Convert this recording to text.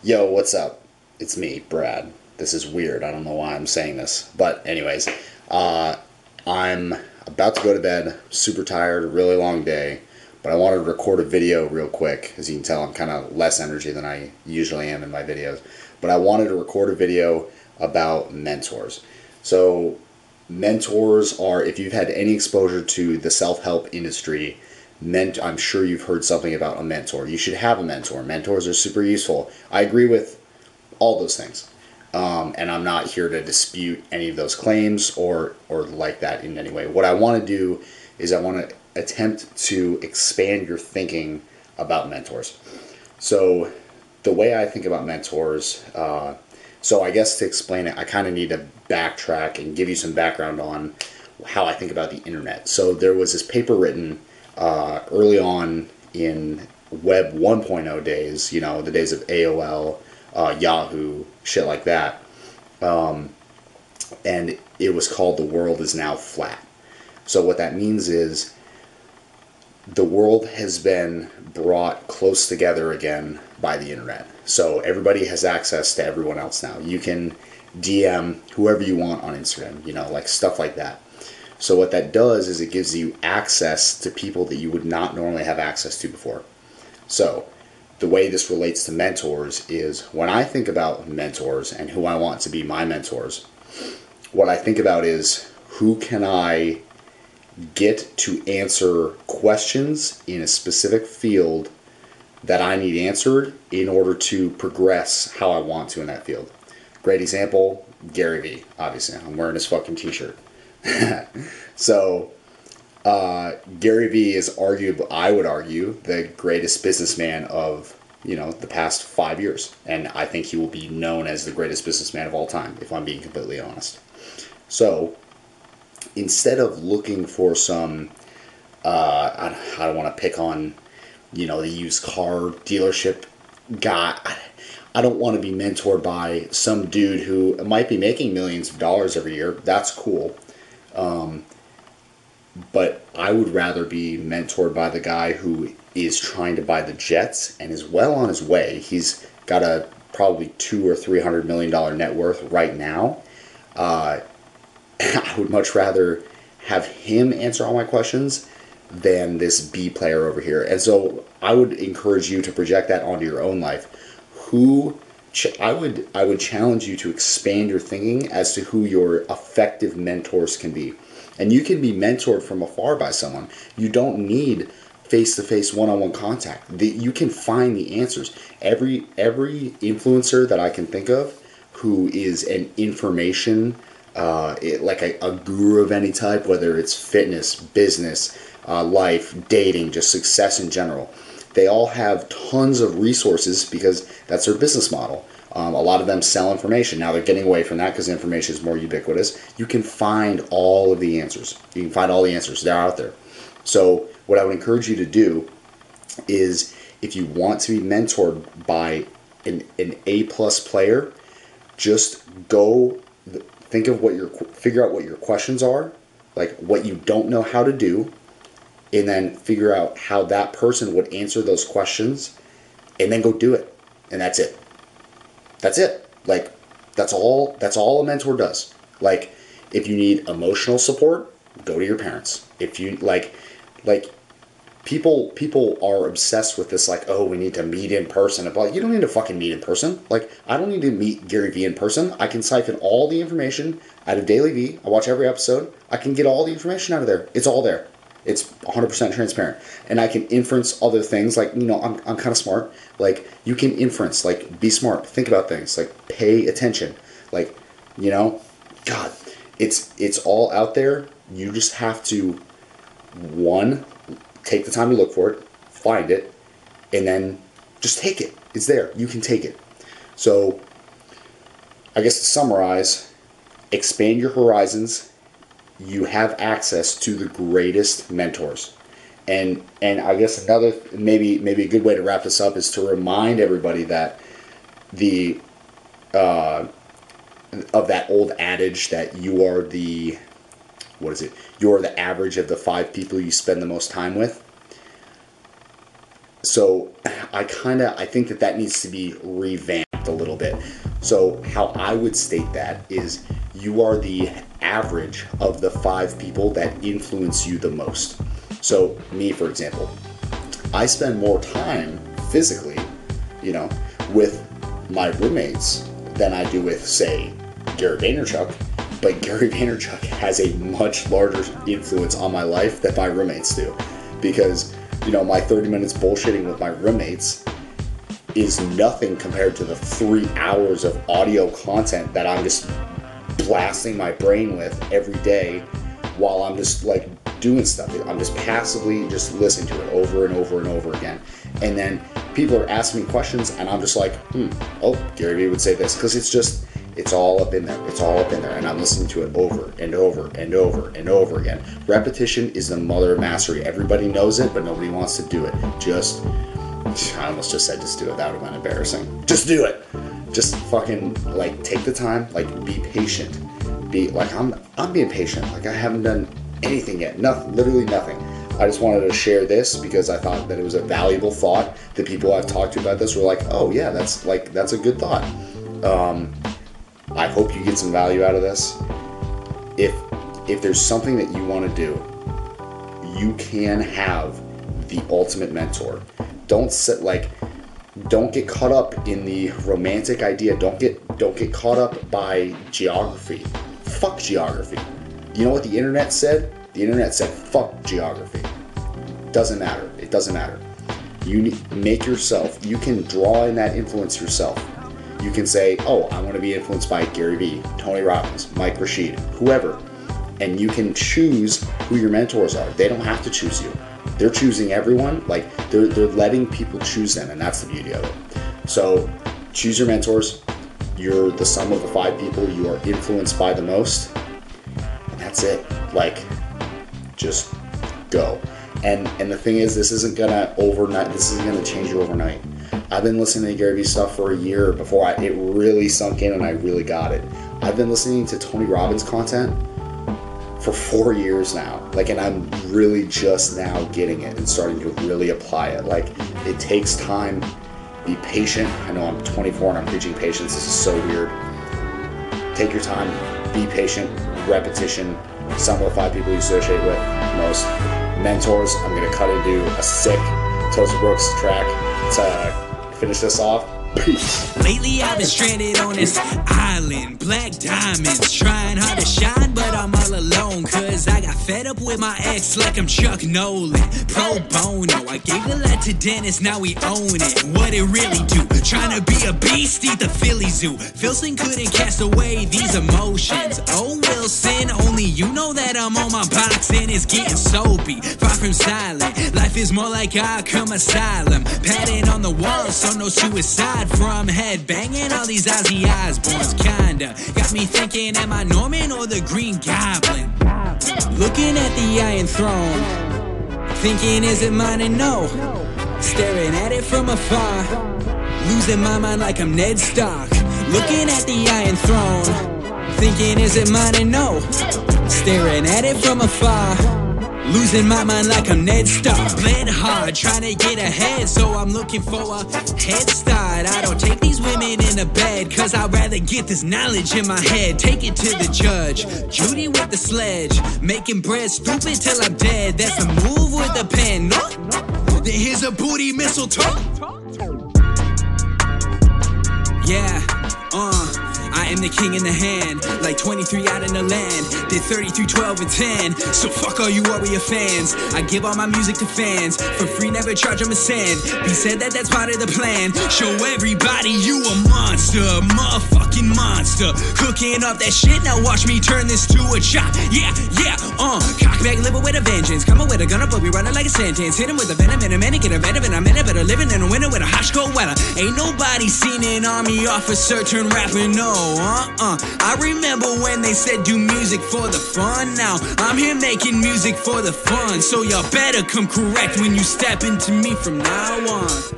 Yo, what's up? It's me, Brad. This is weird. I don't know why I'm saying this. But, anyways, uh, I'm about to go to bed, super tired, really long day. But I wanted to record a video real quick. As you can tell, I'm kind of less energy than I usually am in my videos. But I wanted to record a video about mentors. So, mentors are, if you've had any exposure to the self help industry, ment- I'm sure you've heard something about a mentor. You should have a mentor. Mentors are super useful. I agree with all those things. Um, and I'm not here to dispute any of those claims or, or like that in any way. What I want to do is I want to attempt to expand your thinking about mentors. So, the way I think about mentors, uh, so I guess to explain it, I kind of need to backtrack and give you some background on how I think about the internet. So, there was this paper written uh, early on in Web 1.0 days, you know, the days of AOL, uh, Yahoo, shit like that. Um, and it was called The World is Now Flat. So, what that means is the world has been brought close together again by the internet. So, everybody has access to everyone else now. You can DM whoever you want on Instagram, you know, like stuff like that. So what that does is it gives you access to people that you would not normally have access to before. So the way this relates to mentors is when I think about mentors and who I want to be my mentors, what I think about is who can I get to answer questions in a specific field that I need answered in order to progress how I want to in that field. Great example, Gary Vee, obviously. I'm wearing his fucking t shirt. so uh, Gary Vee is arguably, I would argue, the greatest businessman of you know the past five years, and I think he will be known as the greatest businessman of all time, if I'm being completely honest. So instead of looking for some, uh, I, I don't want to pick on, you know, the used car dealership guy. I don't want to be mentored by some dude who might be making millions of dollars every year. That's cool. Um, but I would rather be mentored by the guy who is trying to buy the Jets and is well on his way. He's got a probably two or three hundred million dollar net worth right now. Uh, I would much rather have him answer all my questions than this B player over here. And so I would encourage you to project that onto your own life. Who I would I would challenge you to expand your thinking as to who your effective mentors can be. And you can be mentored from afar by someone. You don't need face-to-face one-on-one contact. The, you can find the answers. Every every influencer that I can think of who is an information uh, it, like a, a, guru of any type, whether it's fitness, business, uh, life, dating, just success in general they all have tons of resources because that's their business model. Um, a lot of them sell information. Now they're getting away from that because information is more ubiquitous. You can find all of the answers. You can find all the answers. They're out there. So, what I would encourage you to do is if you want to be mentored by an, an A plus player, just go think of what your figure out what your questions are, like what you don't know how to do, and then figure out how that person would answer those questions and then go do it. And that's it. That's it. Like that's all that's all a mentor does. Like if you need emotional support go to your parents. If you like like people people are obsessed with this like oh we need to meet in person. But you don't need to fucking meet in person. Like i don't need to meet gary vee in person. I can siphon all the information out of DailyVee i watch every episode. I can get all the information out of there. It's all there it's 100% transparent. And I can inference other things. Like, you know, I'm, I'm kind of smart. Like, you can inference, like, be smart. Think about things. Like, pay attention. Like, you know, God, it's it's all out there. You just have to, one, take the time to look for it, find it, and then just take it. It's there. You can take it. So, I guess to summarize, expand your horizons you have access to the greatest mentors. And and I guess another maybe maybe a good way to wrap this up is to remind everybody that the uh, of that old adage that you are the what is it? You're the average of the five people you spend the most time with. so I kind of I think that that needs to be revamped a little bit. So how I would state that is you are the average of the five people that influence you the most. So me, for example, I spend more time physically, you know, with my roommates than I do with, say, Gary Vaynerchuk. But Gary Vaynerchuk has a much larger influence on my life than my roommates do. Because, you know, my 30 minutes bullshitting with my roommates is nothing compared to the three hours of audio content that I'm just blasting my brain with every day while I'm just like doing stuff. I'm just passively just listening to it over and over and over again. And then people are asking me questions, and I'm just like, hmm, oh, Gary Vee would say this. Because it's just, it's all up in there. It's all up in there. And I'm listening to it over and over and over and over again. Repetition is the mother of mastery. Everybody knows it, but nobody wants to do it. Just, I almost just said just do it. That would have been embarrassing. Just do it. Just fucking, like, take the time. Like, be patient. Be, like, I'm, I'm being patient. Like, I haven't done anything yet. Nothing, literally nothing. I just wanted to share this because I thought that it was a valuable thought. The people I've talked to about this were like, "Oh yeah, that's like that's a good thought." Um, I hope you get some value out of this. If if there's something that you want to do, you can have the ultimate mentor. Don't sit like don't get caught up in the romantic idea. Don't get don't get caught up by geography. Fuck geography. You know what the internet said? The internet said fuck geography. Doesn't matter. It doesn't matter. You make yourself. You can draw in that influence yourself. You can say, "Oh, I want to be influenced by Gary Vee, Tony Robbins, Mike Rashid, whoever," and you can choose who your mentors are. They don't have to choose you. They're choosing everyone. Like they're they're letting people choose them, and that's the beauty of it. So, choose your mentors. You're the sum of the five people you are influenced by the most, and that's it. Like, just go. And and the thing is, this isn't gonna overnight. This isn't gonna change you overnight. I've been listening to Gary Vee stuff for a year before I, it really sunk in and I really got it. I've been listening to Tony Robbins content for four years now. Like, and I'm really just now getting it and starting to really apply it. Like, it takes time. Be patient. I know I'm 24 and I'm preaching patience. This is so weird. Take your time. Be patient. Repetition. Some of the five people you associate with most mentors. I'm gonna cut into a sick Toast Brooks track to finish this off. Peace. Lately I've been stranded on this island, black diamonds, trying hard to shine, but I'm all alone. Cause I got fed up with my ex like I'm Chuck Noland. Pro bono, I gave the lot to Dennis, now we own it. What it really do? Trying to be a beast, eat the Philly Zoo. Filson couldn't cast away these emotions. Oh Wilson, only you know that I'm on my box and it's getting soapy. Far from silent, life is more like Arkham Asylum. Padding on the wall, so no suicide from head banging all these Ozzy Osbournes. Kinda got me thinking, am I Norman or the Green Goblin? Looking at the Iron Throne, thinking, is it mine? And no, staring at it from afar, losing my mind like I'm Ned Stark. Looking at the Iron Throne, thinking, is it mine? And no, staring at it from afar. Losing my mind like I'm Ned Stark. Bled hard, trying to get ahead, so I'm looking for a head start. I don't take these women in the bed, cause I'd rather get this knowledge in my head. Take it to the judge. Judy with the sledge, making bread stupid till I'm dead. That's a move with a pen. No? Then here's a booty mistletoe. Yeah, uh. I am the king in the hand, like 23 out in the land. Did 33, 12, and 10. So fuck all you Warrior fans. I give all my music to fans. For free, never charge them a cent. He said that that's part of the plan. Show everybody you a monster, motherfucking monster. Cooking up that shit, now watch me turn this to a chop. Yeah, yeah, uh. Cock back, living with a vengeance. Coming with a gun, but we running like a sentence. Hit him with a venom in a get a venom in a minute. Living in a winter with a hot cold weather. Ain't nobody seen an army officer turn rapping, no. Uh-uh. I remember when they said do music for the fun. Now I'm here making music for the fun. So y'all better come correct when you step into me from now on.